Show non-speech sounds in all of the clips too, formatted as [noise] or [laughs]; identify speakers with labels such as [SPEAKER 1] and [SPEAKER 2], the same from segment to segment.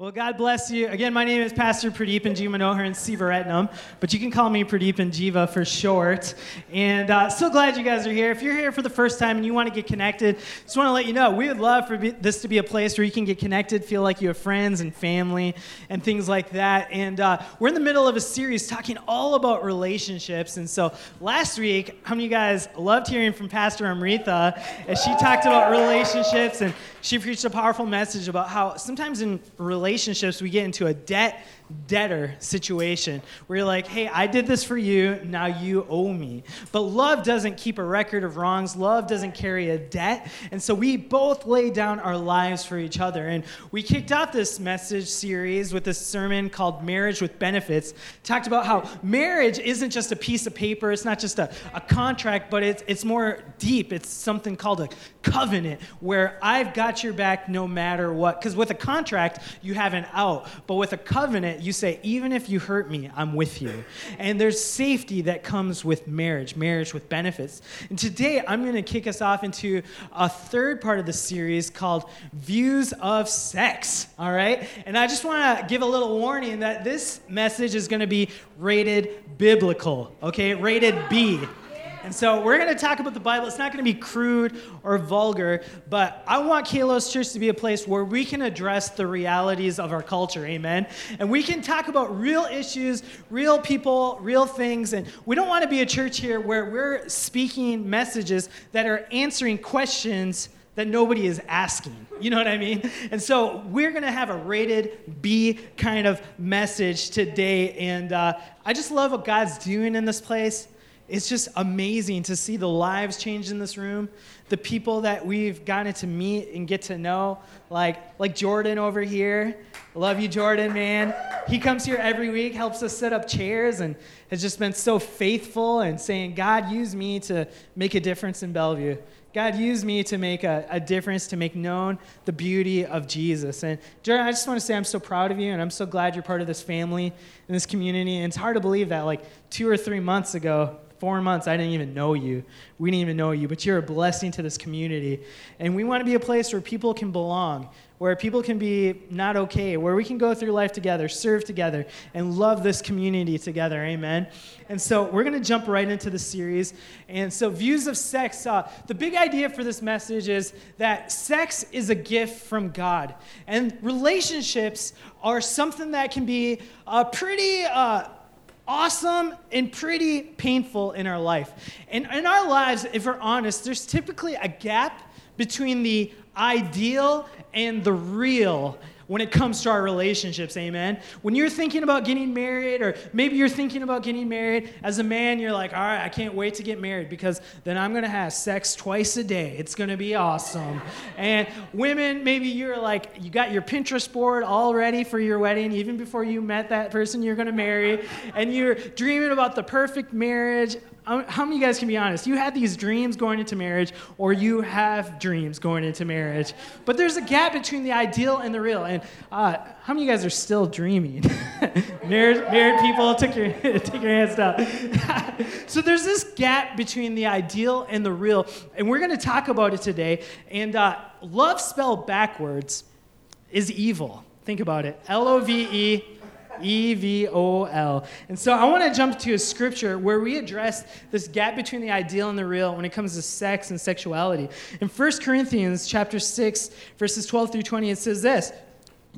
[SPEAKER 1] Well, God bless you. Again, my name is Pastor Pradeep and Jiva Manohar and Sivaratnam, but you can call me Pradeep and Jiva for short. And uh, so glad you guys are here. If you're here for the first time and you want to get connected, just want to let you know we would love for this to be a place where you can get connected, feel like you have friends and family and things like that. And uh, we're in the middle of a series talking all about relationships. And so last week, how many of you guys loved hearing from Pastor Amrita as she talked about relationships and she preached a powerful message about how sometimes in relationships we get into a debt debtor situation where you're like, hey, I did this for you, now you owe me. But love doesn't keep a record of wrongs, love doesn't carry a debt. And so we both lay down our lives for each other. And we kicked off this message series with this sermon called Marriage with Benefits. Talked about how marriage isn't just a piece of paper, it's not just a, a contract, but it's, it's more deep. It's something called a covenant where I've got your back no matter what. Because with a contract, you have an out. But with a covenant, you say, even if you hurt me, I'm with you. And there's safety that comes with marriage, marriage with benefits. And today, I'm going to kick us off into a third part of the series called Views of Sex. All right? And I just want to give a little warning that this message is going to be rated biblical, okay? Rated B. And so we're going to talk about the Bible. It's not going to be crude or vulgar, but I want Kalos Church to be a place where we can address the realities of our culture. Amen. And we can talk about real issues, real people, real things. And we don't want to be a church here where we're speaking messages that are answering questions that nobody is asking. You know what I mean? And so we're going to have a rated B kind of message today. And uh, I just love what God's doing in this place it's just amazing to see the lives change in this room. The people that we've gotten to meet and get to know like like jordan over here. Love you jordan man. He comes here every week helps us set up chairs and has just been so faithful and saying god use me to make a difference in bellevue. God use me to make a, a difference to make known the beauty of jesus. And jordan i just want to say i'm so proud of you and i'm so glad you're part of this family and this community. And it's hard to believe that like two or three months ago four months, I didn't even know you. We didn't even know you, but you're a blessing to this community. And we want to be a place where people can belong, where people can be not okay, where we can go through life together, serve together, and love this community together. Amen. And so we're going to jump right into the series. And so, views of sex. Uh, the big idea for this message is that sex is a gift from God, and relationships are something that can be uh, pretty. Uh, awesome and pretty painful in our life. And in our lives, if we're honest, there's typically a gap between the ideal and the real when it comes to our relationships, amen. When you're thinking about getting married, or maybe you're thinking about getting married, as a man, you're like, all right, I can't wait to get married because then I'm gonna have sex twice a day. It's gonna be awesome. and women, maybe you're like, you got your Pinterest board all ready for your wedding, even before you met that person you're gonna marry, and you're dreaming about the perfect marriage how many of you guys can be honest? You had these dreams going into marriage, or you have dreams going into marriage. But there's a gap between the ideal and the real. And uh, how many of you guys are still dreaming? [laughs] married, married people, take your, [laughs] take your hands down. [laughs] so there's this gap between the ideal and the real. And we're going to talk about it today. And uh, love spelled backwards is evil. Think about it L O V E E V O L. And so I want to jump to a scripture where we address this gap between the ideal and the real when it comes to sex and sexuality. In 1 Corinthians chapter 6 verses 12 through 20 it says this,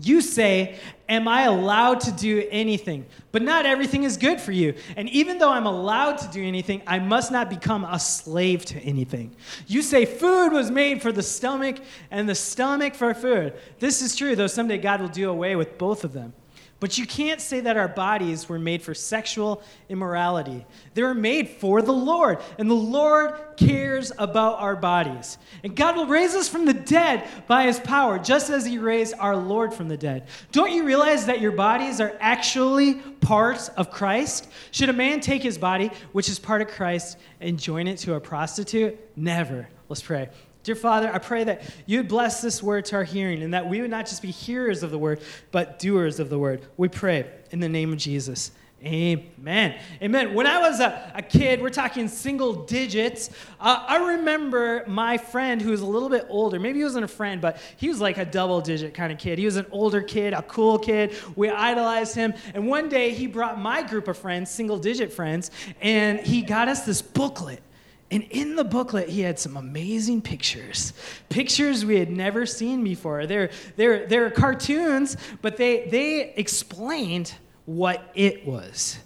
[SPEAKER 1] you say, Am I allowed to do anything? But not everything is good for you. And even though I'm allowed to do anything, I must not become a slave to anything. You say food was made for the stomach and the stomach for food. This is true, though someday God will do away with both of them. But you can't say that our bodies were made for sexual immorality. They were made for the Lord, and the Lord cares about our bodies. And God will raise us from the dead by his power, just as he raised our Lord from the dead. Don't you realize that your bodies are actually parts of Christ? Should a man take his body, which is part of Christ, and join it to a prostitute? Never. Let's pray. Dear Father, I pray that you would bless this word to our hearing and that we would not just be hearers of the word, but doers of the word. We pray in the name of Jesus. Amen. Amen. When I was a, a kid, we're talking single digits. Uh, I remember my friend who was a little bit older. Maybe he wasn't a friend, but he was like a double digit kind of kid. He was an older kid, a cool kid. We idolized him. And one day he brought my group of friends, single digit friends, and he got us this booklet. And in the booklet, he had some amazing pictures. Pictures we had never seen before. They're, they're, they're cartoons, but they, they explained what it was.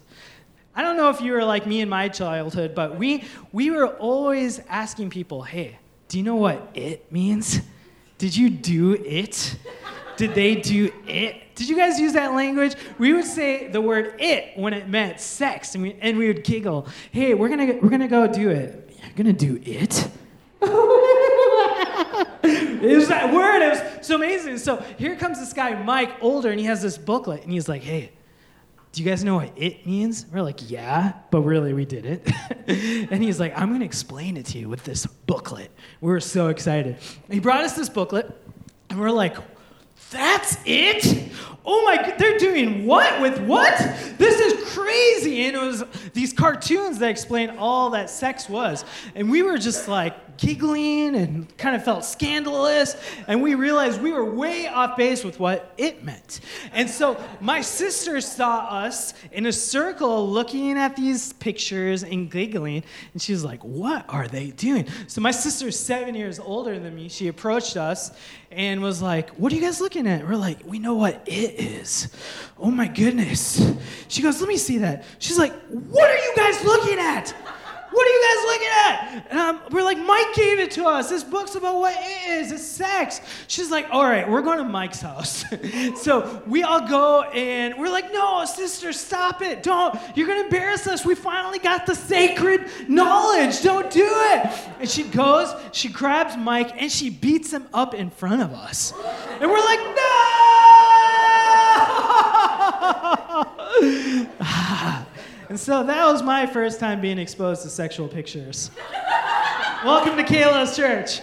[SPEAKER 1] I don't know if you were like me in my childhood, but we, we were always asking people, hey, do you know what it means? Did you do it? Did they do it? Did you guys use that language? We would say the word it when it meant sex, and we, and we would giggle. Hey, we're gonna, we're gonna go do it. You're gonna do [laughs] it? was that word. It was so amazing. So here comes this guy, Mike, older, and he has this booklet, and he's like, hey, do you guys know what it means? We're like, yeah, but really we did it. [laughs] and he's like, I'm gonna explain it to you with this booklet. We were so excited. He brought us this booklet, and we're like, that's it? Oh my, they're doing what with what? This is crazy. And it was these cartoons that explain all that sex was. And we were just like, giggling and kind of felt scandalous. And we realized we were way off base with what it meant. And so my sister saw us in a circle looking at these pictures and giggling. And she was like, What are they doing? So my sister's seven years older than me. She approached us and was like, What are you guys looking at? We're like, We know what it is. Oh my goodness. She goes, Let me see that. She's like, What are you guys looking at? What are you guys looking at? And um, we're like, Mike gave it to us. This book's about what it is. It's sex. She's like, all right, we're going to Mike's house. [laughs] so we all go and we're like, no, sister, stop it. Don't. You're going to embarrass us. We finally got the sacred knowledge. Don't do it. And she goes, she grabs Mike, and she beats him up in front of us. And we're like, no! [laughs] And so that was my first time being exposed to sexual pictures. Welcome to Kalos church.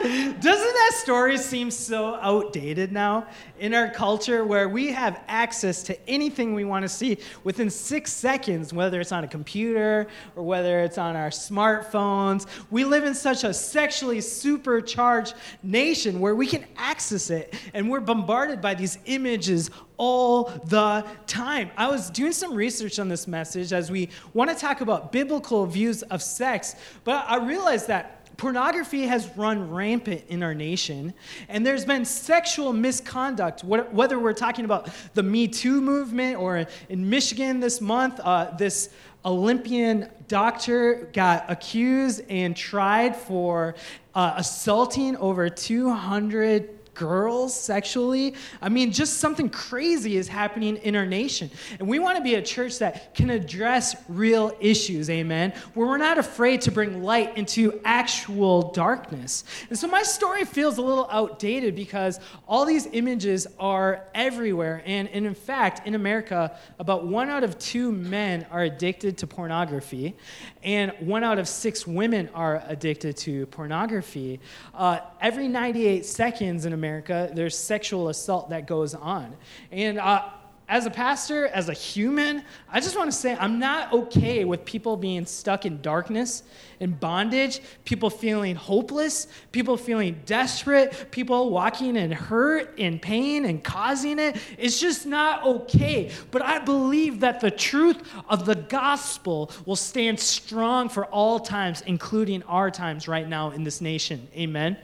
[SPEAKER 1] Doesn't that story seem so outdated now in our culture where we have access to anything we want to see within six seconds, whether it's on a computer or whether it's on our smartphones? We live in such a sexually supercharged nation where we can access it and we're bombarded by these images all the time. I was doing some research on this message as we want to talk about biblical views of sex, but I realized that pornography has run rampant in our nation, and there's been sexual misconduct, whether we're talking about the Me Too movement or in Michigan this month, uh, this Olympian doctor got accused and tried for uh, assaulting over 200 girls sexually. I mean, just something crazy is happening in our nation. And we want to be a church that can address real issues, amen, where we're not afraid to bring light into actual darkness. And so my story feels a little outdated because all these images are everywhere. And, and in fact, in America, about one out of two men are addicted to pornography, and one out of six women are addicted to pornography. Uh, every 98 seconds in America, America, there's sexual assault that goes on. And uh, as a pastor, as a human, I just want to say I'm not okay with people being stuck in darkness, in bondage, people feeling hopeless, people feeling desperate, people walking in hurt and pain and causing it. It's just not okay. But I believe that the truth of the gospel will stand strong for all times, including our times right now in this nation. Amen.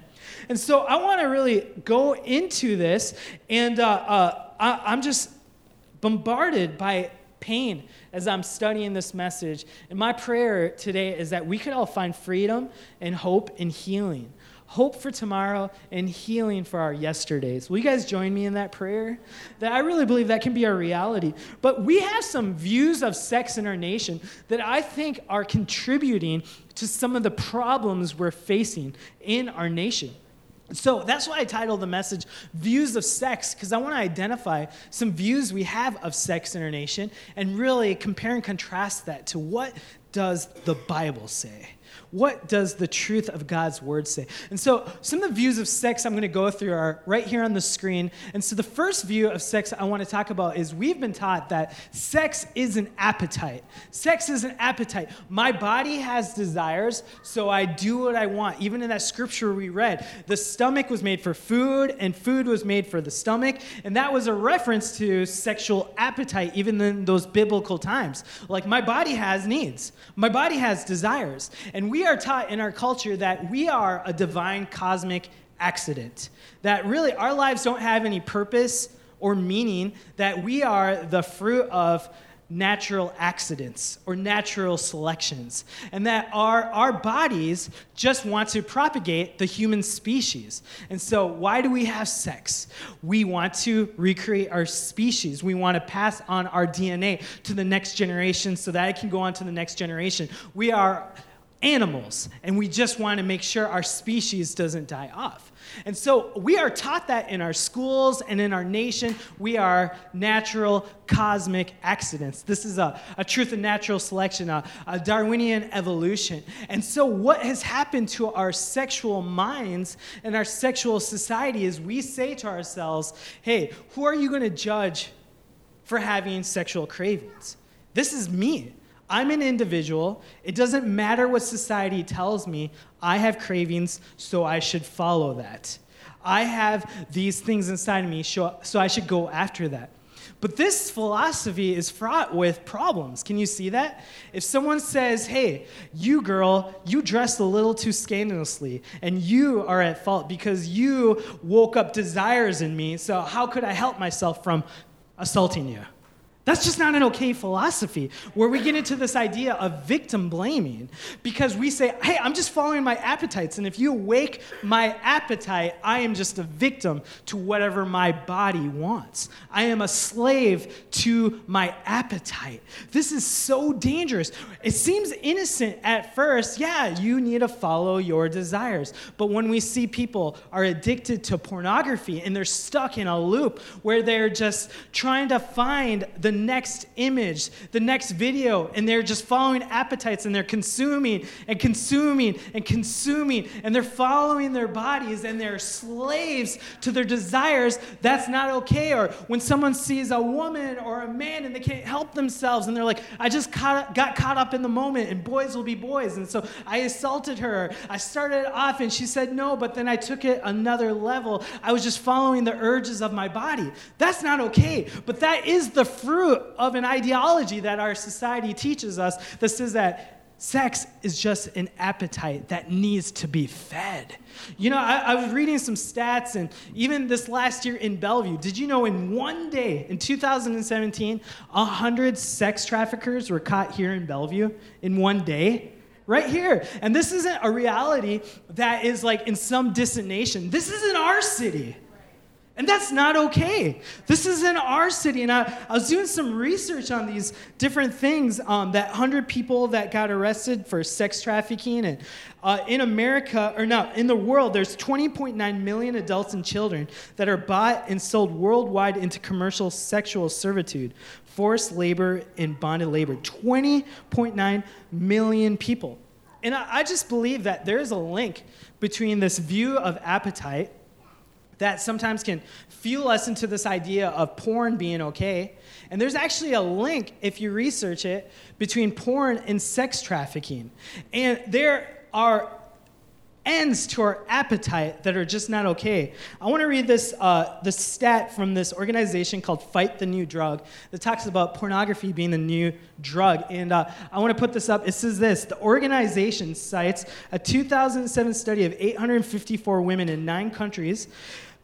[SPEAKER 1] And so I want to really go into this, and uh, uh, I, I'm just bombarded by pain as I'm studying this message. And my prayer today is that we could all find freedom and hope and healing. Hope for tomorrow and healing for our yesterdays. Will you guys join me in that prayer? That I really believe that can be our reality. But we have some views of sex in our nation that I think are contributing to some of the problems we're facing in our nation. So that's why I titled the message Views of Sex, because I want to identify some views we have of sex in our nation and really compare and contrast that to what does the Bible say? What does the truth of God's word say? And so, some of the views of sex I'm going to go through are right here on the screen. And so, the first view of sex I want to talk about is we've been taught that sex is an appetite. Sex is an appetite. My body has desires, so I do what I want. Even in that scripture we read, the stomach was made for food, and food was made for the stomach. And that was a reference to sexual appetite, even in those biblical times. Like, my body has needs, my body has desires. And we are taught in our culture that we are a divine cosmic accident, that really our lives don't have any purpose or meaning, that we are the fruit of natural accidents or natural selections, and that our, our bodies just want to propagate the human species. And so, why do we have sex? We want to recreate our species. We want to pass on our DNA to the next generation so that it can go on to the next generation. We are animals, and we just want to make sure our species doesn't die off. And so we are taught that in our schools and in our nation. We are natural cosmic accidents. This is a, a truth of natural selection, a, a Darwinian evolution. And so, what has happened to our sexual minds and our sexual society is we say to ourselves, hey, who are you going to judge for having sexual cravings? This is me. I'm an individual. It doesn't matter what society tells me. I have cravings, so I should follow that. I have these things inside of me, so I should go after that. But this philosophy is fraught with problems. Can you see that? If someone says, hey, you girl, you dressed a little too scandalously, and you are at fault because you woke up desires in me, so how could I help myself from assaulting you? That's just not an okay philosophy where we get into this idea of victim blaming because we say, hey, I'm just following my appetites. And if you wake my appetite, I am just a victim to whatever my body wants. I am a slave to my appetite. This is so dangerous. It seems innocent at first. Yeah, you need to follow your desires. But when we see people are addicted to pornography and they're stuck in a loop where they're just trying to find the next image, the next video, and they're just following appetites and they're consuming and consuming and consuming and they're following their bodies and they're slaves to their desires, that's not okay. Or when someone sees a woman or a man and they can't help themselves and they're like, I just caught, got caught up in the moment and boys will be boys. And so I assaulted her. I started off and she said no, but then I took it another level. I was just following the urges of my body. That's not okay. But that is the fruit fruit of an ideology that our society teaches us that says that sex is just an appetite that needs to be fed. You know, I, I, was reading some stats, and even this last year in Bellevue, did you know in one day, in 2017, 100 sex traffickers were caught here in Bellevue in one day? Right here. And this isn't a reality that is like in some distant nation. This is in our city. And that's not okay. This is in our city. And I, I was doing some research on these different things um, that 100 people that got arrested for sex trafficking. And uh, in America, or no, in the world, there's 20.9 million adults and children that are bought and sold worldwide into commercial sexual servitude, forced labor, and bonded labor. 20.9 million people. And I, I just believe that there is a link between this view of appetite that sometimes can fuel us into this idea of porn being okay. And there's actually a link, if you research it, between porn and sex trafficking. And there are ends to our appetite that are just not okay. I want to read this uh, the stat from this organization called Fight the New Drug that talks about pornography being the new drug. And uh, I want to put this up. It says this The organization cites a 2007 study of 854 women in nine countries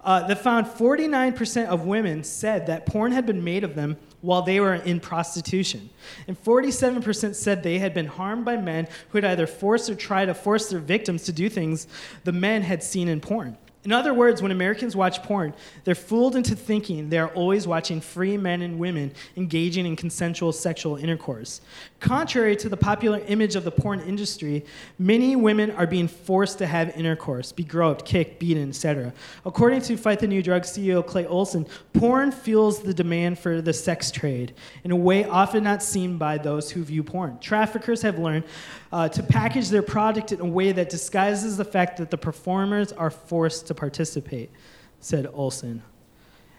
[SPEAKER 1] uh, that found 49% of women said that porn had been made of them while they were in prostitution. And 47% said they had been harmed by men who had either forced or tried to force their victims to do things the men had seen in porn. In other words, when Americans watch porn, they're fooled into thinking they're always watching free men and women engaging in consensual sexual intercourse. Contrary to the popular image of the porn industry, many women are being forced to have intercourse, be groped, kicked, beaten, etc. According to Fight the New Drug CEO Clay Olsen, porn fuels the demand for the sex trade in a way often not seen by those who view porn. Traffickers have learned uh, to package their product in a way that disguises the fact that the performers are forced to participate, said Olsen.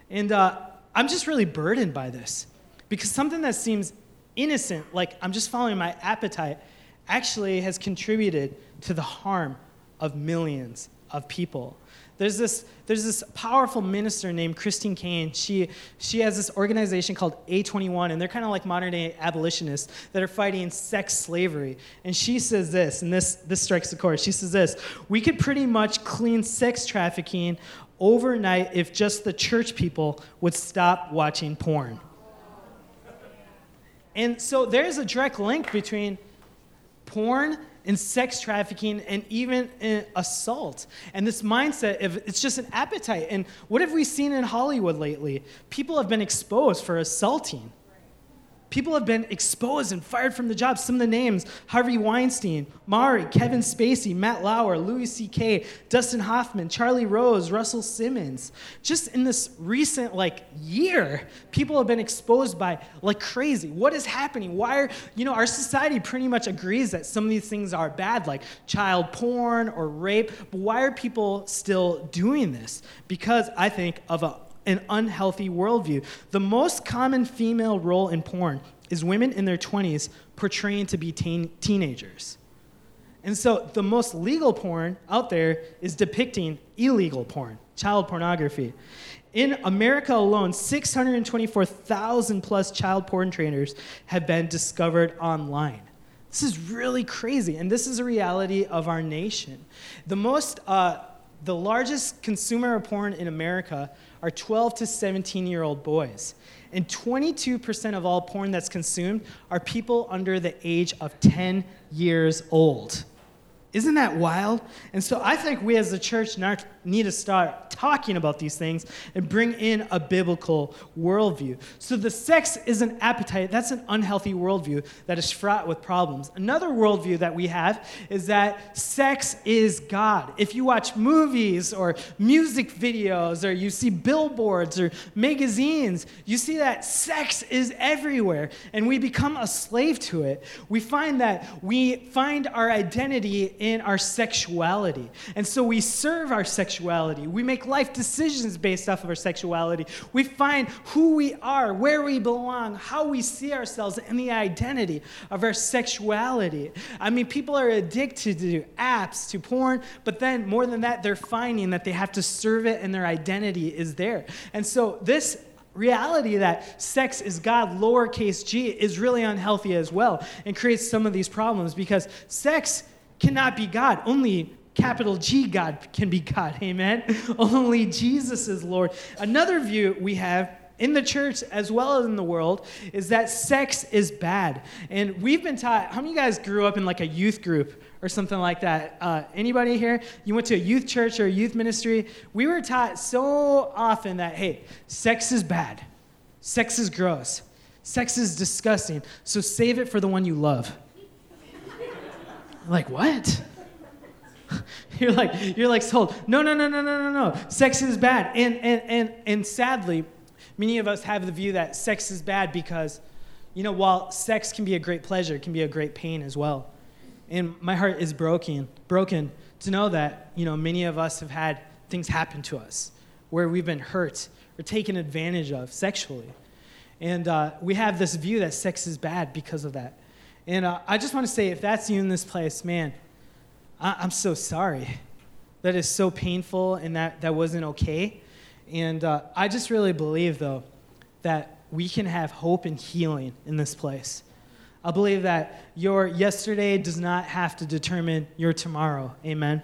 [SPEAKER 1] And uh, I'm just really burdened by this because something that seems innocent, like I'm just following my appetite, actually has contributed to the harm of millions of people. There's this, there's this powerful minister named Christine Caine. She, she has this organization called A21, and they're kind of like modern day abolitionists that are fighting sex slavery. And she says this, and this, this strikes the chord. She says this We could pretty much clean sex trafficking overnight if just the church people would stop watching porn. And so there's a direct link between porn and sex trafficking and even in assault. And this mindset of it's just an appetite. And what have we seen in Hollywood lately? People have been exposed for assaulting. People have been exposed and fired from the job. Some of the names Harvey Weinstein, Maury, Kevin Spacey, Matt Lauer, Louis C.K., Dustin Hoffman, Charlie Rose, Russell Simmons. Just in this recent like year, people have been exposed by like crazy. What is happening? Why are, you know, our society pretty much agrees that some of these things are bad, like child porn or rape. But why are people still doing this? Because I think of a an unhealthy worldview. The most common female role in porn is women in their 20s portraying to be teen- teenagers. And so the most legal porn out there is depicting illegal porn, child pornography. In America alone, 624,000 plus child porn trainers have been discovered online. This is really crazy, and this is a reality of our nation. The most, uh, the largest consumer of porn in America are 12 to 17 year old boys. And 22% of all porn that's consumed are people under the age of 10 years old. Isn't that wild? And so I think we as a church need to start talking about these things and bring in a biblical worldview. So the sex is an appetite. That's an unhealthy worldview that is fraught with problems. Another worldview that we have is that sex is God. If you watch movies or music videos or you see billboards or magazines, you see that sex is everywhere and we become a slave to it. We find that we find our identity in our sexuality. And so we serve our sexuality. We make life decisions based off of our sexuality. We find who we are, where we belong, how we see ourselves, and the identity of our sexuality. I mean, people are addicted to apps, to porn, but then more than that, they're finding that they have to serve it and their identity is there. And so this reality that sex is God, lowercase g, is really unhealthy as well and creates some of these problems because sex cannot be God. Only capital G God can be God. [laughs] Amen. Only Jesus is Lord. Another view we have in the church as well as in the world is that sex is bad. And we've been taught, how many of you guys grew up in like a youth group or something like that? Uh, anybody here? You went to a youth church or a youth ministry? We were taught so often that, hey, sex is bad, sex is gross, sex is disgusting, so save it for the one you love. Like, what? [laughs] you're like, you're like sold. No, no, no, no, no, no, no. Sex is bad. And, and, and, and sadly, many of us have the view that sex is bad because, you know, while sex can be a great pleasure, it can be a great pain as well. And my heart is broken, broken to know that, you know, many of us have had things happen to us where we've been hurt or taken advantage of sexually. And uh, we have this view that sex is bad because of that. And uh, I just want to say, if that's you in this place, man, I- am so sorry. That is so painful and that, that wasn't okay. And uh, I just really believe, though, that we can have hope and healing in this place. I believe that your yesterday does not have to determine your tomorrow. Amen.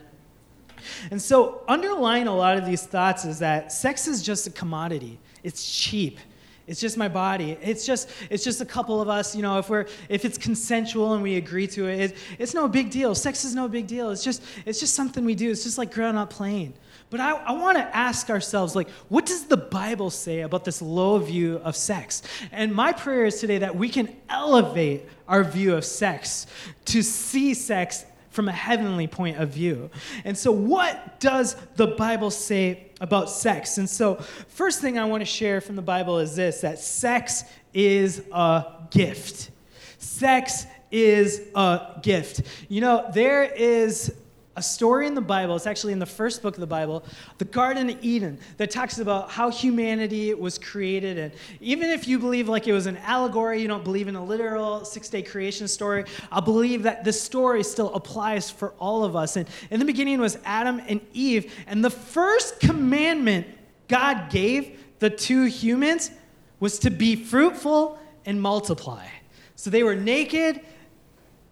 [SPEAKER 1] And so, underlying a lot of these thoughts is that sex is just a commodity, it's cheap, It's just my body. It's just it's just a couple of us. You know, if we're if it's consensual and we agree to it, it it's no big deal. Sex is no big deal. It's just it's just something we do. It's just like growing up playing. But I, I want to ask ourselves, like, what does the Bible say about this low view of sex? And my prayer is today that we can elevate our view of sex to see sex from a heavenly point of view. And so, what does the Bible say about sex? And so, first thing I want to share from the Bible is this that sex is a gift. Sex is a gift. You know, there is a story in the Bible, it's actually in the first book of the Bible, the Garden of Eden, that talks about how humanity was created. And even if you believe like it was an allegory, you don't believe in a literal six day creation story, I believe that this story still applies for all of us. And in the beginning was Adam and Eve. And the first commandment God gave the two humans was to be fruitful and multiply. So they were naked,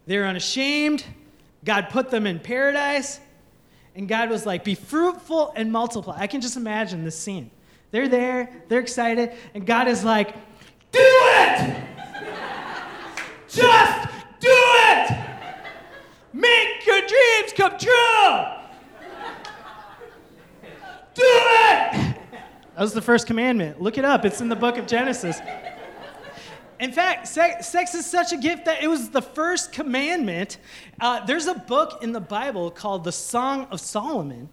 [SPEAKER 1] they were unashamed God put them in paradise, and God was like, Be fruitful and multiply. I can just imagine this scene. They're there, they're excited, and God is like, Do it! just do it! Make your dreams come true! Do it! That was the first commandment. Look it up, it's in the book of Genesis. In fact, sex, sex, is such a gift that it was the first commandment. Uh, there's a book in the Bible called the Song of Solomon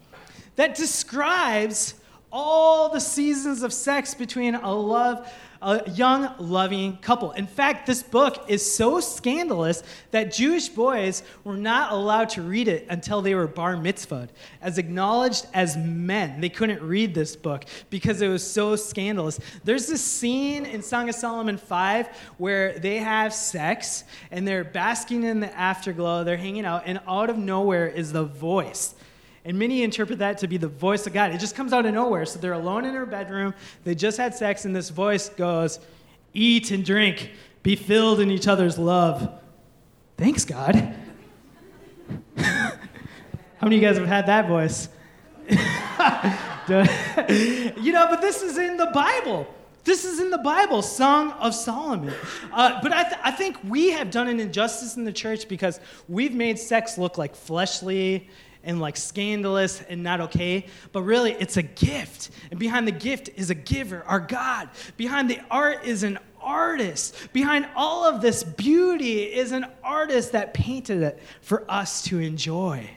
[SPEAKER 1] that describes all the seasons of sex between a love a young, loving couple. In fact, this book is so scandalous that Jewish boys were not allowed to read it until they were bar mitzvahed, as acknowledged as men. They couldn't read this book because it was so scandalous. There's this scene in Song of Solomon 5 where they have sex and they're basking in the afterglow, they're hanging out, and out of nowhere is the voice and many interpret that to be the voice of God. It just comes out of nowhere. So they're alone in her bedroom. They just had sex, and this voice goes, Eat and drink, be filled in each other's love. Thanks, God. [laughs] How many of you guys have had that voice? [laughs] you know, but this is in the Bible. This is in the Bible, Song of Solomon. Uh, but I, th- I think we have done an injustice in the church because we've made sex look like fleshly and like scandalous and not okay, but really it's a gift. And behind the gift is a giver, our God. Behind the art is an artist. Behind all of this beauty is an artist that painted it for us to enjoy.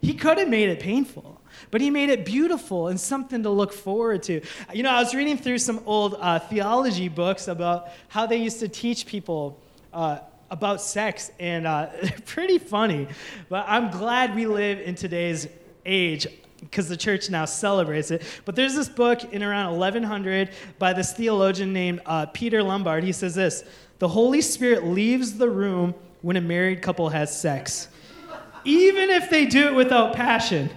[SPEAKER 1] He could have made it painful, but he made it beautiful and something to look forward to. You know, I was reading through some old uh, theology books about how they used to teach people. Uh, about sex, and uh, [laughs] pretty funny. But I'm glad we live in today's age because the church now celebrates it. But there's this book in around 1100 by this theologian named uh, Peter Lombard. He says this The Holy Spirit leaves the room when a married couple has sex, even if they do it without passion.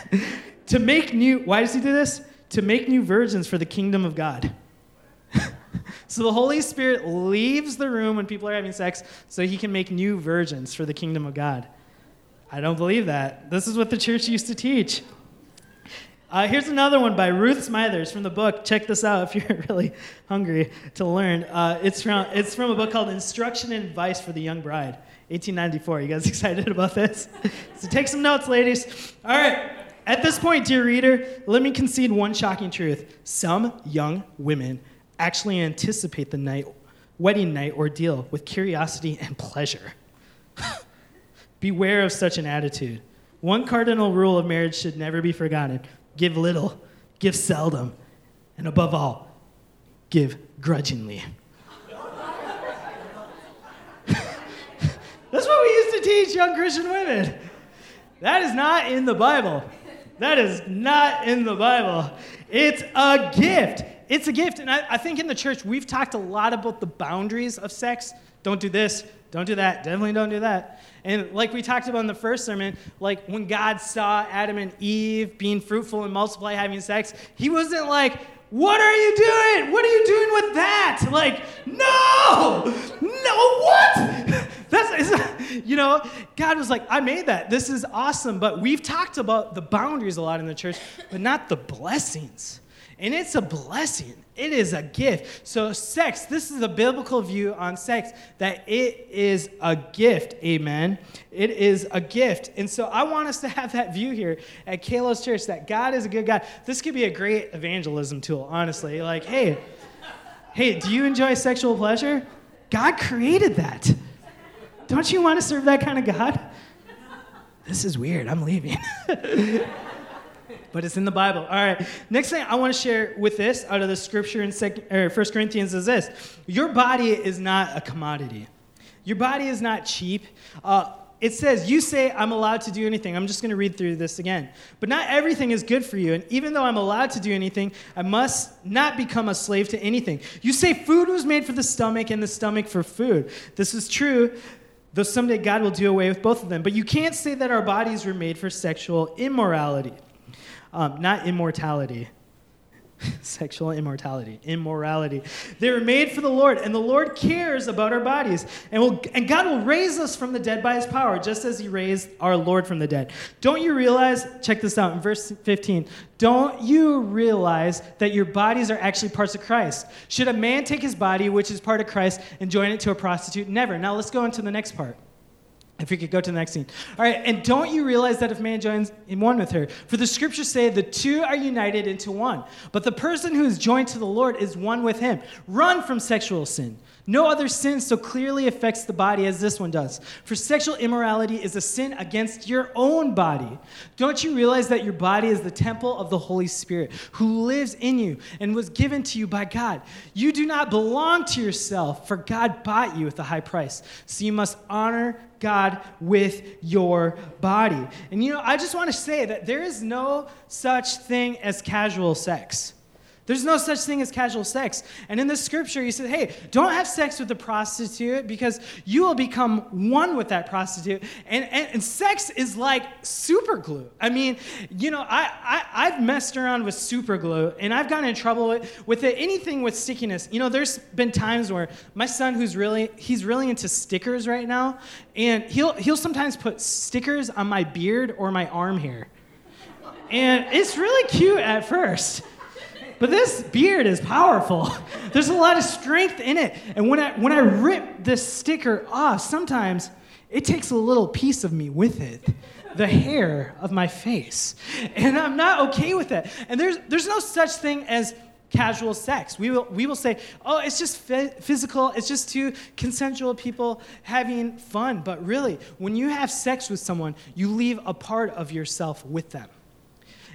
[SPEAKER 1] [laughs] to make new, why does he do this? To make new virgins for the kingdom of God. So the Holy Spirit leaves the room when people are having sex so he can make new virgins for the kingdom of God. I don't believe that. This is what the church used to teach. Uh, here's another one by Ruth Smythers from the book. Check this out if you're [laughs] really hungry to learn. Uh, it's, from, it's from a book called Instruction and Advice for the Young Bride, 1894. You guys [laughs] excited about this? [laughs] so take some notes, ladies. All right. At this point, dear reader, let me concede one shocking truth. Some young women actually anticipate the night, wedding night ordeal with curiosity and pleasure. [laughs] Beware of such an attitude. One cardinal rule of marriage should never be forgotten give little, give seldom, and above all, give grudgingly. [laughs] That's what we used to teach young Christian women. That is not in the Bible. That is not in the Bible. It's a gift. It's a gift. And I, I, think in the church, we've talked a lot about the boundaries of sex. Don't do this, don't do that, definitely don't do that. And like we talked about in the first sermon, like when God saw Adam and Eve being fruitful and multiply, having sex, he wasn't like, what are you doing? What are you doing with that? Like, no, no, what? [laughs] That's, you know, God was like, I made that. This is awesome. But we've talked about the boundaries a lot in the church, but not the blessings. And it's a blessing. It is a gift. So, sex, this is a biblical view on sex that it is a gift. Amen. It is a gift. And so, I want us to have that view here at Kalos Church that God is a good God. This could be a great evangelism tool, honestly. Like, hey, hey, do you enjoy sexual pleasure? God created that. Don't you want to serve that kind of God? This is weird. I'm leaving. [laughs] but it's in the Bible. All right. Next thing I want to share with this out of the scripture in second, or 1 Corinthians is this Your body is not a commodity, your body is not cheap. Uh, it says, You say I'm allowed to do anything. I'm just going to read through this again. But not everything is good for you. And even though I'm allowed to do anything, I must not become a slave to anything. You say food was made for the stomach and the stomach for food. This is true, though someday God will do away with both of them. But you can't say that our bodies were made for sexual immorality um, not immortality. [laughs] Sexual immortality, immorality. They were made for the Lord, and the Lord cares about our bodies. And, will, and God will raise us from the dead by his power, just as he raised our Lord from the dead. Don't you realize, check this out in verse 15, don't you realize that your bodies are actually parts of Christ? Should a man take his body, which is part of Christ, and join it to a prostitute? Never. Now let's go into the next part. If we could go to the next scene. All right, and don't you realize that if man joins in one with her? For the scriptures say the two are united into one. But the person who is joined to the Lord is one with him. Run from sexual sin. No other sin so clearly affects the body as this one does. For sexual immorality is a sin against your own body. Don't you realize that your body is the temple of the Holy Spirit who lives in you and was given to you by God? You do not belong to yourself, for God bought you with a high price. So you must honor God with your body. And you know, I just want to say that there is no such thing as casual sex. There's no such thing as casual sex. And in the scripture, he said, hey, don't have sex with a prostitute because you will become one with that prostitute. And, and, and sex is like super glue. I mean, you know, I, I, I've messed around with super glue and I've gotten in trouble with, with it, anything with stickiness. You know, there's been times where my son, who's really, he's really into stickers right now, and he'll, he'll sometimes put stickers on my beard or my arm hair. And it's really cute at first. But this beard is powerful. [laughs] There's a lot of strength in it. And when I, when I rip this sticker off, sometimes it takes a little piece of me with it the hair of my face. And I'm not okay with that. And there's, there's no such thing as casual sex. We will, we will say, oh, it's just physical, it's just two consensual people having fun. But really, when you have sex with someone, you leave a part of yourself with them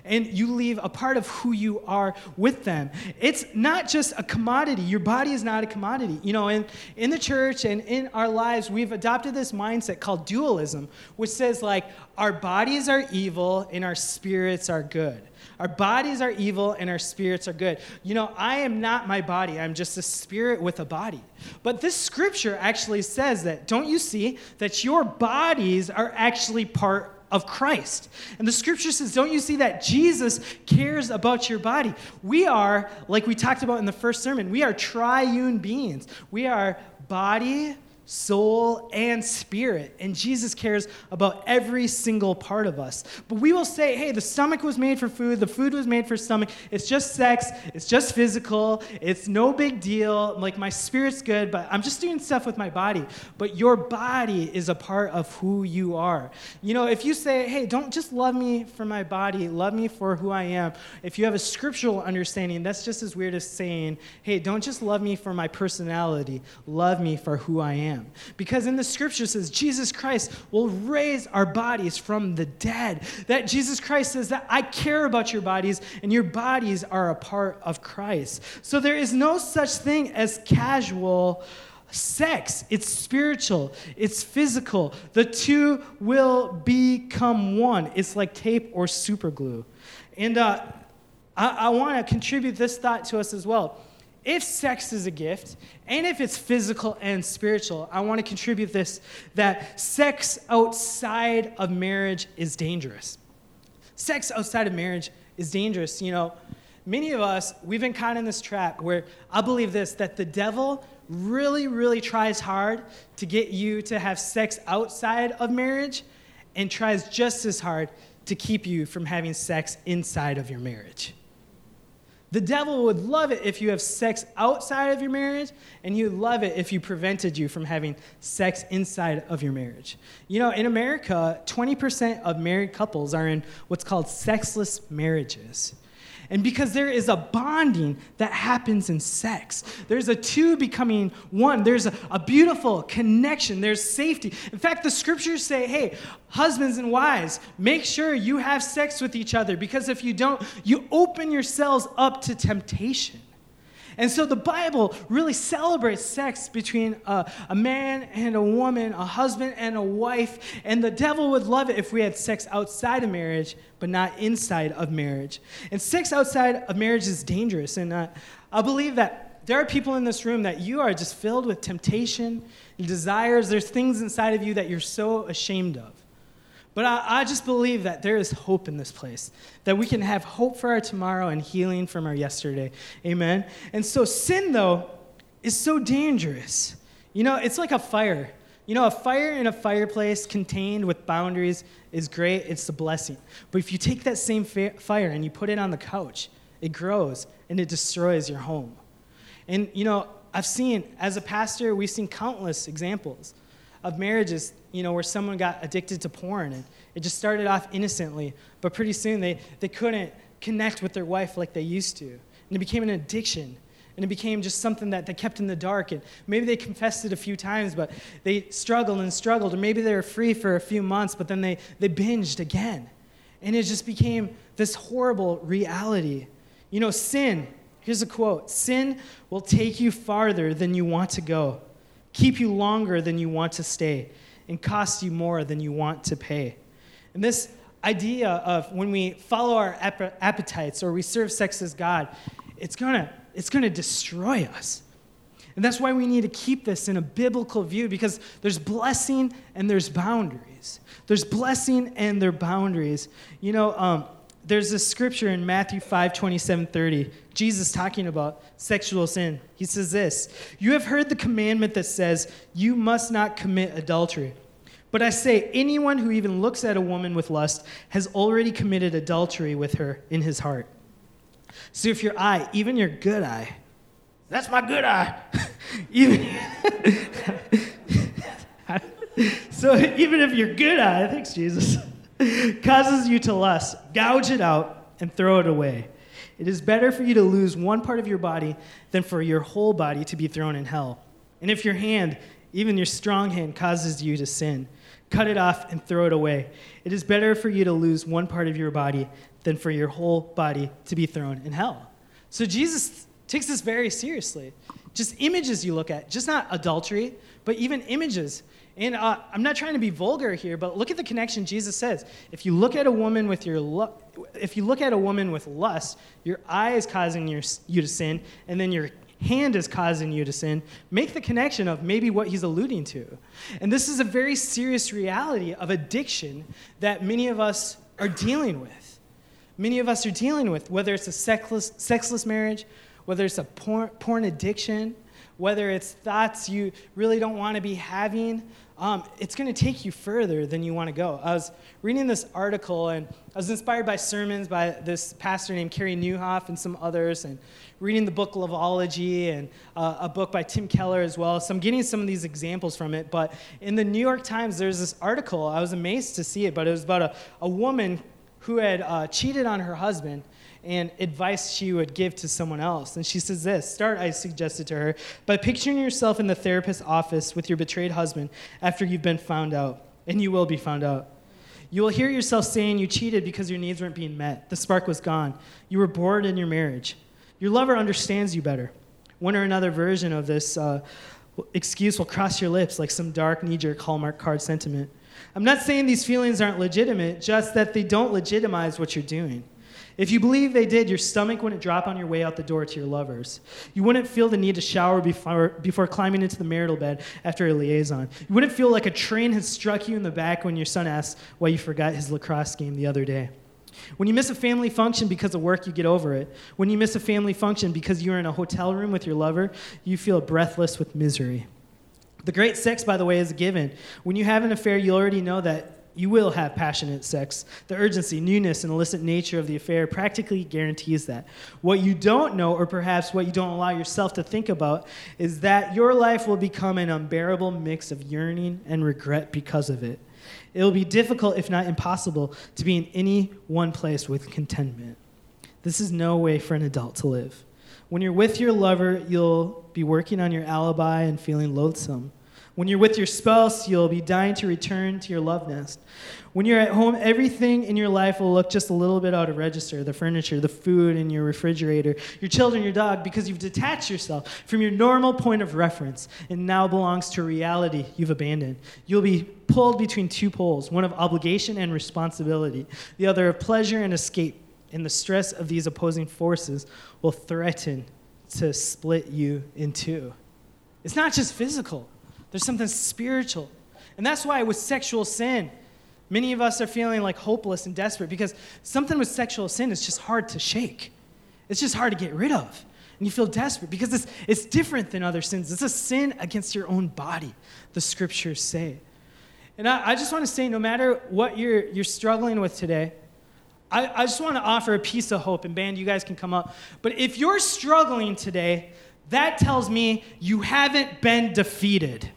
[SPEAKER 1] and you leave a part of who you are with them. It's not just a commodity. Your body is not a commodity. You know, in, in the church and in our lives, we've adopted this mindset called dualism, which says, like, our bodies are evil and our spirits are good. Our bodies are evil and our spirits are good. You know, I am not my body, I'm just a spirit with a body. But this scripture actually says that, don't you see, that your bodies are actually part of Christ. And the scripture says, Don't you see that Jesus cares about your body? We are, like we talked about in the first sermon, we are triune beings. We are body, soul, and spirit. And Jesus cares about every single part of us. But we will say, hey, the stomach was made for food, the food was made for stomach. It's just sex, it's just physical, it's no big deal. Like my spirit's good, but I'm just doing stuff with my body. But your body is a part of who you are. You know, if you say, hey, don't just love me for my body, love me for who I am, if you have a scriptural understanding, that's just as weird as saying, hey, don't just love me for my personality, love me for who I am am. Because in the scripture says Jesus Christ will raise our bodies from the dead. That Jesus Christ says that I care about your bodies and your bodies are a part of Christ. So there is no such thing as casual sex. It's spiritual, it's physical. The two will become one. It's like tape or super glue. And uh, I, I want to contribute this thought to us as well if sex is a gift, and if it's physical and spiritual, I want to contribute this that sex outside of marriage is dangerous. Sex outside of marriage is dangerous. You know, many of us, we've been caught in this trap where I believe this that the devil really, really tries hard to get you to have sex outside of marriage and tries just as hard to keep you from having sex inside of your marriage. The devil would love it if you have sex outside of your marriage, and he would love it if you prevented you from having sex inside of your marriage. You know, in America, 20% of married couples are in what's called sexless marriages. And because there is a bonding that happens in sex, there's a two becoming one. There's a, a, beautiful connection. There's safety. In fact, the scriptures say, hey, husbands and wives, make sure you have sex with each other because if you don't, you open yourselves up to temptation. And so the Bible really celebrates sex between a, a, man and a woman, a husband and a wife. And the devil would love it if we had sex outside of marriage, but not inside of marriage. And sex outside of marriage is dangerous. And uh, I believe that there are people in this room that you are just filled with temptation and desires. There's things inside of you that you're so ashamed of. But I, I, just believe that there is hope in this place, that we can have hope for our tomorrow and healing from our yesterday. Amen. And so, sin, though, is so dangerous. You know, it's like a fire. You know, a fire in a fireplace contained with boundaries is great, it's a blessing. But if you take that same fa- fire and you put it on the couch, it grows and it destroys your home. And, you know, I've seen, as a pastor, we've seen countless examples of marriages, you know, where someone got addicted to porn and it just started off innocently, but pretty soon they, they couldn't connect with their wife like they used to. And it became an addiction. And it became just something that they kept in the dark. And maybe they confessed it a few times, but they struggled and struggled. Or maybe they were free for a few months, but then they, they binged again. And it just became this horrible reality. You know, sin, here's a quote sin will take you farther than you want to go keep you longer than you want to stay, and cost you more than you want to pay. And this idea of when we follow our appetites or we serve sex as God, it's gonna, it's gonna destroy us. And that's why we need to keep this in a biblical view because there's blessing and there's boundaries. There's blessing and there boundaries. You know, um, there's a scripture in Matthew 5 27 30. Jesus talking about sexual sin. He says this You have heard the commandment that says, You must not commit adultery. But I say, anyone who even looks at a woman with lust has already committed adultery with her in his heart. So if your eye, even your good eye, that's my good eye, [laughs] even. [laughs] so even if your good eye, thanks, Jesus [laughs] causes you to lust, gouge it out and throw it away. It is better for you to lose one part of your body than for your whole body to be thrown in hell. And if your hand, even your strong hand, causes you to sin, cut it off and throw it away. It is better for you to lose one part of your body than for your whole body to be thrown in hell. So Jesus takes this very seriously. Just images you look at, just not adultery, but even images. And uh, I'm not trying to be vulgar here, but look at the connection Jesus says. If you look at a woman with your lu- if you look at a woman with lust, your eye is causing your, you to sin, and then your hand is causing you to sin. Make the connection of maybe what he's alluding to. And this is a very serious reality of addiction that many of us are dealing with. Many of us are dealing with, whether it's a sexless, sexless marriage, whether it's a porn, porn addiction, whether it's thoughts you really don't want to be having, um, it's going to take you further than you want to go. I was reading this article and I was inspired by sermons by this pastor named Carey Nieuwhof and some others, and reading the book Loveology and uh, a book by Tim Keller as well. So I'm getting some of these examples from it. But in the New York Times, there's this article. I was amazed to see it, but it was about a, a woman who had uh, cheated on her husband and advice she would give to someone else. And she says this Start, I suggested to her, by picturing yourself in the therapist's office with your betrayed husband after you've been found out, and you will be found out. You will hear yourself saying you cheated because your needs weren't being met. The spark was gone. You were bored in your marriage. Your lover understands you better. One or another version of this uh, excuse will cross your lips like some dark, knee jerk Hallmark card sentiment. I'm not saying these feelings aren't legitimate, just that they don't legitimize what you're doing. If you believe they did, your stomach wouldn't drop on your way out the door to your lovers. You wouldn't feel the need to shower before, before climbing into the marital bed after a liaison. You wouldn't feel like a train had struck you in the back when your son asked why you forgot his lacrosse game the other day. When you miss a family function because of work, you get over it. When you miss a family function because you're in a hotel room with your lover, you feel breathless with misery. The great sex, by the way, is a given. When you have an affair, you already know that You will have passionate sex. The urgency, newness, and illicit nature of the affair practically guarantees that. What you don't know, or perhaps what you don't allow yourself to think about, is that your life will become an unbearable mix of yearning and regret because of it. It will be difficult, if not impossible, to be in any one place with contentment. This is no way for an adult to live. When you're with your lover, you'll be working on your alibi and feeling loathsome. When you're with your spouse, you'll be dying to return to your love nest. When you're at home, everything in your life will look just a little bit out of register the furniture, the food in your refrigerator, your children, your dog, because you've detached yourself from your normal point of reference and now belongs to reality you've abandoned. You'll be pulled between two poles one of obligation and responsibility, the other of pleasure and escape. And the stress of these opposing forces will threaten to split you in two. It's not just physical. There's something spiritual. And that's why with sexual sin, many of us are feeling like hopeless and desperate because something with sexual sin is just hard to shake. It's just hard to get rid of. And you feel desperate because it's, it's different than other sins. It's a sin against your own body, the scriptures say. And I, I just want to say no matter what you're, you're struggling with today, I, I just want to offer a piece of hope. And, band, you guys can come up. But if you're struggling today, that tells me you haven't been defeated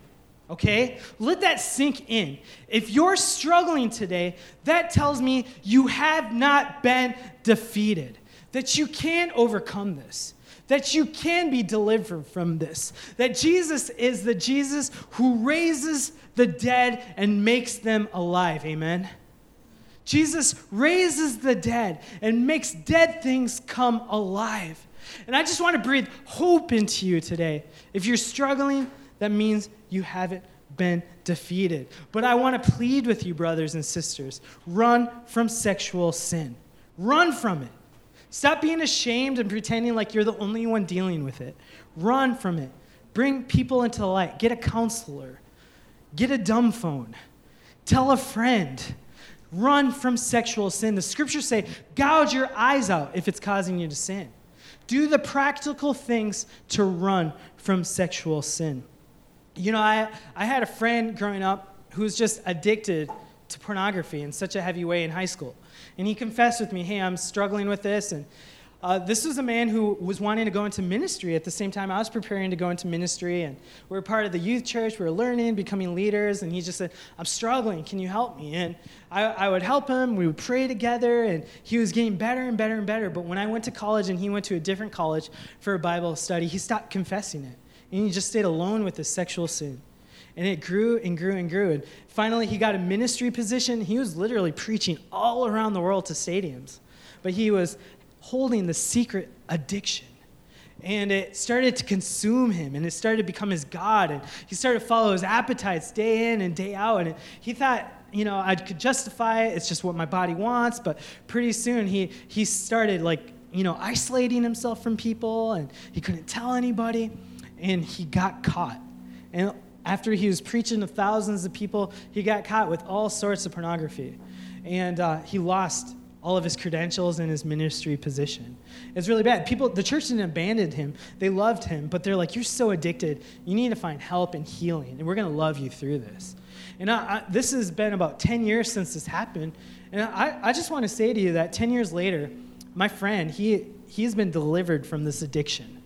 [SPEAKER 1] okay? Let that sink in. If you're struggling today, that tells me you have not been defeated, that you can overcome this, that you can be delivered from this, that Jesus is the Jesus who raises the dead and makes them alive. Amen. Jesus raises the dead and makes dead things come alive. And I just want to breathe hope into you today. If you're struggling, that means you haven't been defeated. But I want to plead with you, brothers and sisters run from sexual sin. Run from it. Stop being ashamed and pretending like you're the only one dealing with it. Run from it. Bring people into the light. Get a counselor. Get a dumb phone. Tell a friend. Run from sexual sin. The scriptures say, gouge your eyes out if it's causing you to sin. Do the practical things to run from sexual sin. You know, I, I had a friend growing up who was just addicted to pornography in such a heavy way in high school. And he confessed with me, hey, I'm struggling with this. And uh, this was a man who was wanting to go into ministry at the same time I was preparing to go into ministry. And we were part of the youth church. We were learning, becoming leaders. And he just said, I'm struggling. Can you help me? And I, I would help him. We would pray together. And he was getting better and better and better. But when I went to college and he went to a different college for a Bible study, he stopped confessing it. And he just stayed alone with his sexual sin. And it grew and grew and grew. And finally, he got a ministry position. He was literally preaching all around the world to stadiums. But he was holding the secret addiction. And it started to consume him, and it started to become his God. And he started to follow his appetites day in and day out. And he thought, you know, I could justify it. It's just what my body wants. But pretty soon, he, he started, like, you know, isolating himself from people, and he couldn't tell anybody and he got caught. And after he was preaching to thousands of people, he got caught with all sorts of pornography. And uh, he lost all of his credentials and his ministry position. It's really bad. People, the church didn't abandon him. They loved him, but they're like, you're so addicted. You need to find help and healing, and we're going to love you through this. And I, I, this has been about 10 years since this happened. And I, I just want to say to you that 10 years later, my friend, he, he's been delivered from this addiction.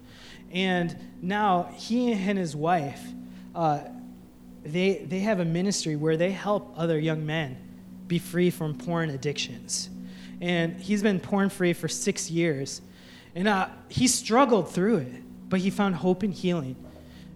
[SPEAKER 1] And now he and his wife, uh, they, they have a ministry where they help other young men be free from porn addictions. And he's been porn free for six years. And uh, he struggled through it, but he found hope and healing.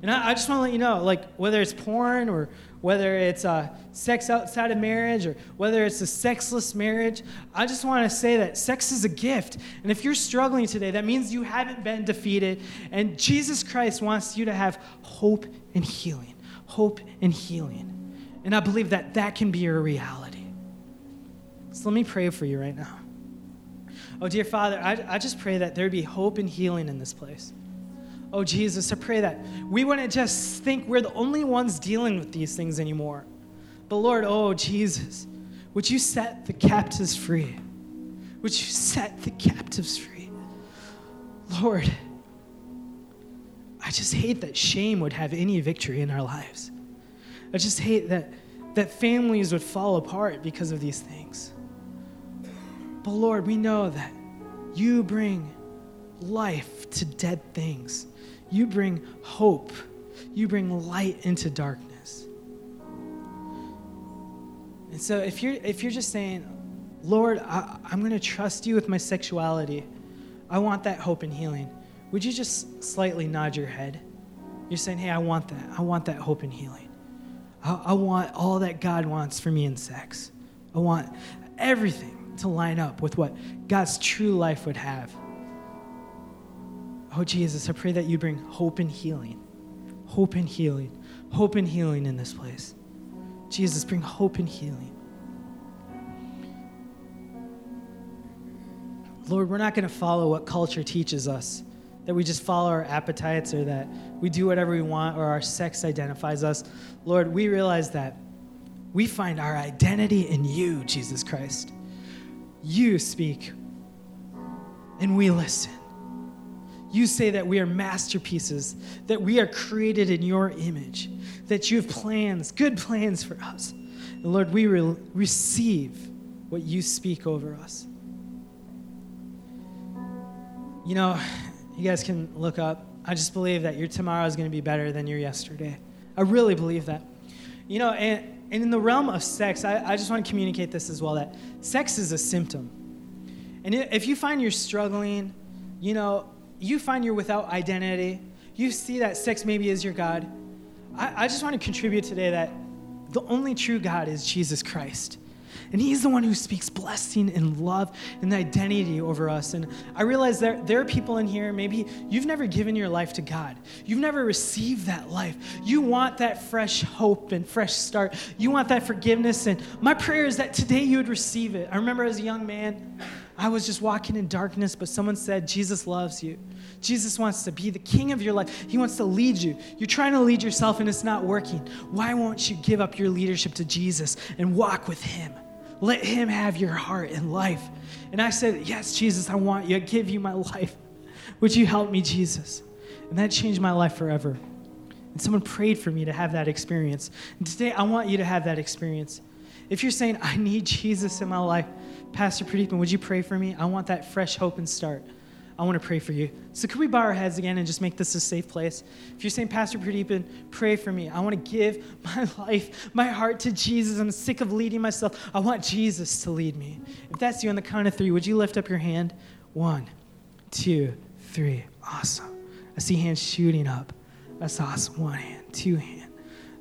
[SPEAKER 1] And I, I just want to let you know, like, whether it's porn or whether it's uh, sex outside of marriage or whether it's a sexless marriage, I just want to say that sex is a gift. And if you're struggling today, that means you haven't been defeated. And Jesus Christ wants you to have hope and healing. Hope and healing. And I believe that that can be your reality. So let me pray for you right now. Oh, dear Father, I, I just pray that there be hope and healing in this place. Oh, Jesus, I pray that we wouldn't just think we're the only ones dealing with these things anymore. But Lord, oh, Jesus, would you set the captives free? Would you set the captives free? Lord, I just hate that shame would have any victory in our lives. I just hate that that families would fall apart because of these things. But Lord, we know that you bring life to dead things. You bring hope. You bring light into darkness. And so if you're if you're just saying, Lord, I, I'm going to trust you with my sexuality. I want that hope and healing. Would you just slightly nod your head? You're saying, hey, I want that. I want that hope and healing. I, I want all that God wants for me in sex. I want everything to line up with what God's true life would have. Oh, Jesus, I pray that you bring hope and healing. Hope and healing. Hope and healing in this place. Jesus, bring hope and healing. Lord, we're not going to follow what culture teaches us, that we just follow our appetites or that we do whatever we want or our sex identifies us. Lord, we realize that we find our identity in you, Jesus Christ. You speak, and we listen. You say that we are masterpieces, that we are created in your image, that you have plans, good plans for us. And Lord, we re- receive what you speak over us. You know, you guys can look up. I just believe that your tomorrow is going to be better than your yesterday. I really believe that. You know, and, and in the realm of sex, I, I just want to communicate this as well that sex is a symptom. And if you find you're struggling, you know, you find you're without identity, you see that sex maybe is your God, I, I just want to contribute today that the only true God is Jesus Christ. And He's the one who speaks blessing and love and identity over us. And I realize that there are people in here, maybe you've never given your life to God. You've never received that life. You want that fresh hope and fresh start. You want that forgiveness. And my prayer is that today you would receive it. I remember as a young man, I was just walking in darkness, but someone said, Jesus loves you. Jesus wants to be the king of your life. He wants to lead you. You're trying to lead yourself and it's not working. Why won't you give up your leadership to Jesus and walk with him? Let him have your heart and life. And I said, Yes, Jesus, I want you. I give you my life. Would you help me, Jesus? And that changed my life forever. And someone prayed for me to have that experience. And today, I want you to have that experience. If you're saying, I need Jesus in my life, Pastor Pradeepan, would you pray for me? I want that fresh hope and start. I want to pray for you. So, could we bow our heads again and just make this a safe place? If you're saying, Pastor Pradeepan, pray for me. I want to give [laughs] my life, my heart to Jesus. I'm sick of leading myself. I want Jesus to lead me. If that's you on the count of three, would you lift up your hand? One, two, three. Awesome. I see hands shooting up. That's awesome. One hand, two hand.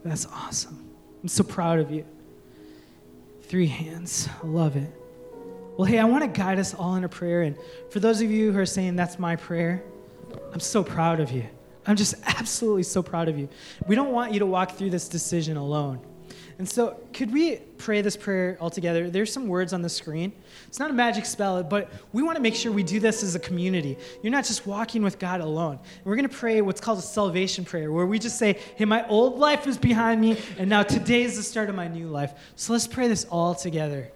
[SPEAKER 1] That's awesome. I'm so proud of you. Three hands. I love it. Well, hey, I want to guide us all in a prayer. And for those of you who are saying that's my prayer, I'm so proud of you. I'm just [laughs] absolutely so proud of you. We don't want you to walk through this decision alone. And so, could we pray this prayer all together? There's some words on the screen. It's not a magic spell, but we want to make sure we do this as a community. You're not just walking with God alone. We're going to pray what's called a salvation prayer, where we just say, Hey, my old life is behind me, and now today is the start of my new life. So, let's pray this all together.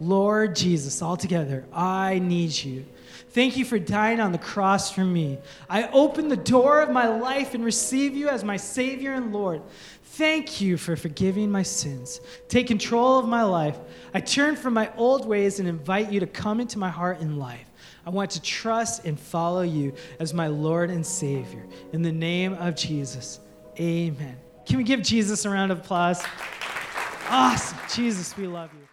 [SPEAKER 1] Lord Jesus, all together, I need you. Thank you for dying on the cross for me. I open the door of my life and receive you as my Savior and Lord. Thank you for forgiving my sins. Take control of my life. I turn from my old ways and invite you to come into my heart and life. I want to trust and follow you as my Lord and Savior. In the name of Jesus, amen. Can we give Jesus a round of applause? Awesome. Jesus, we love you.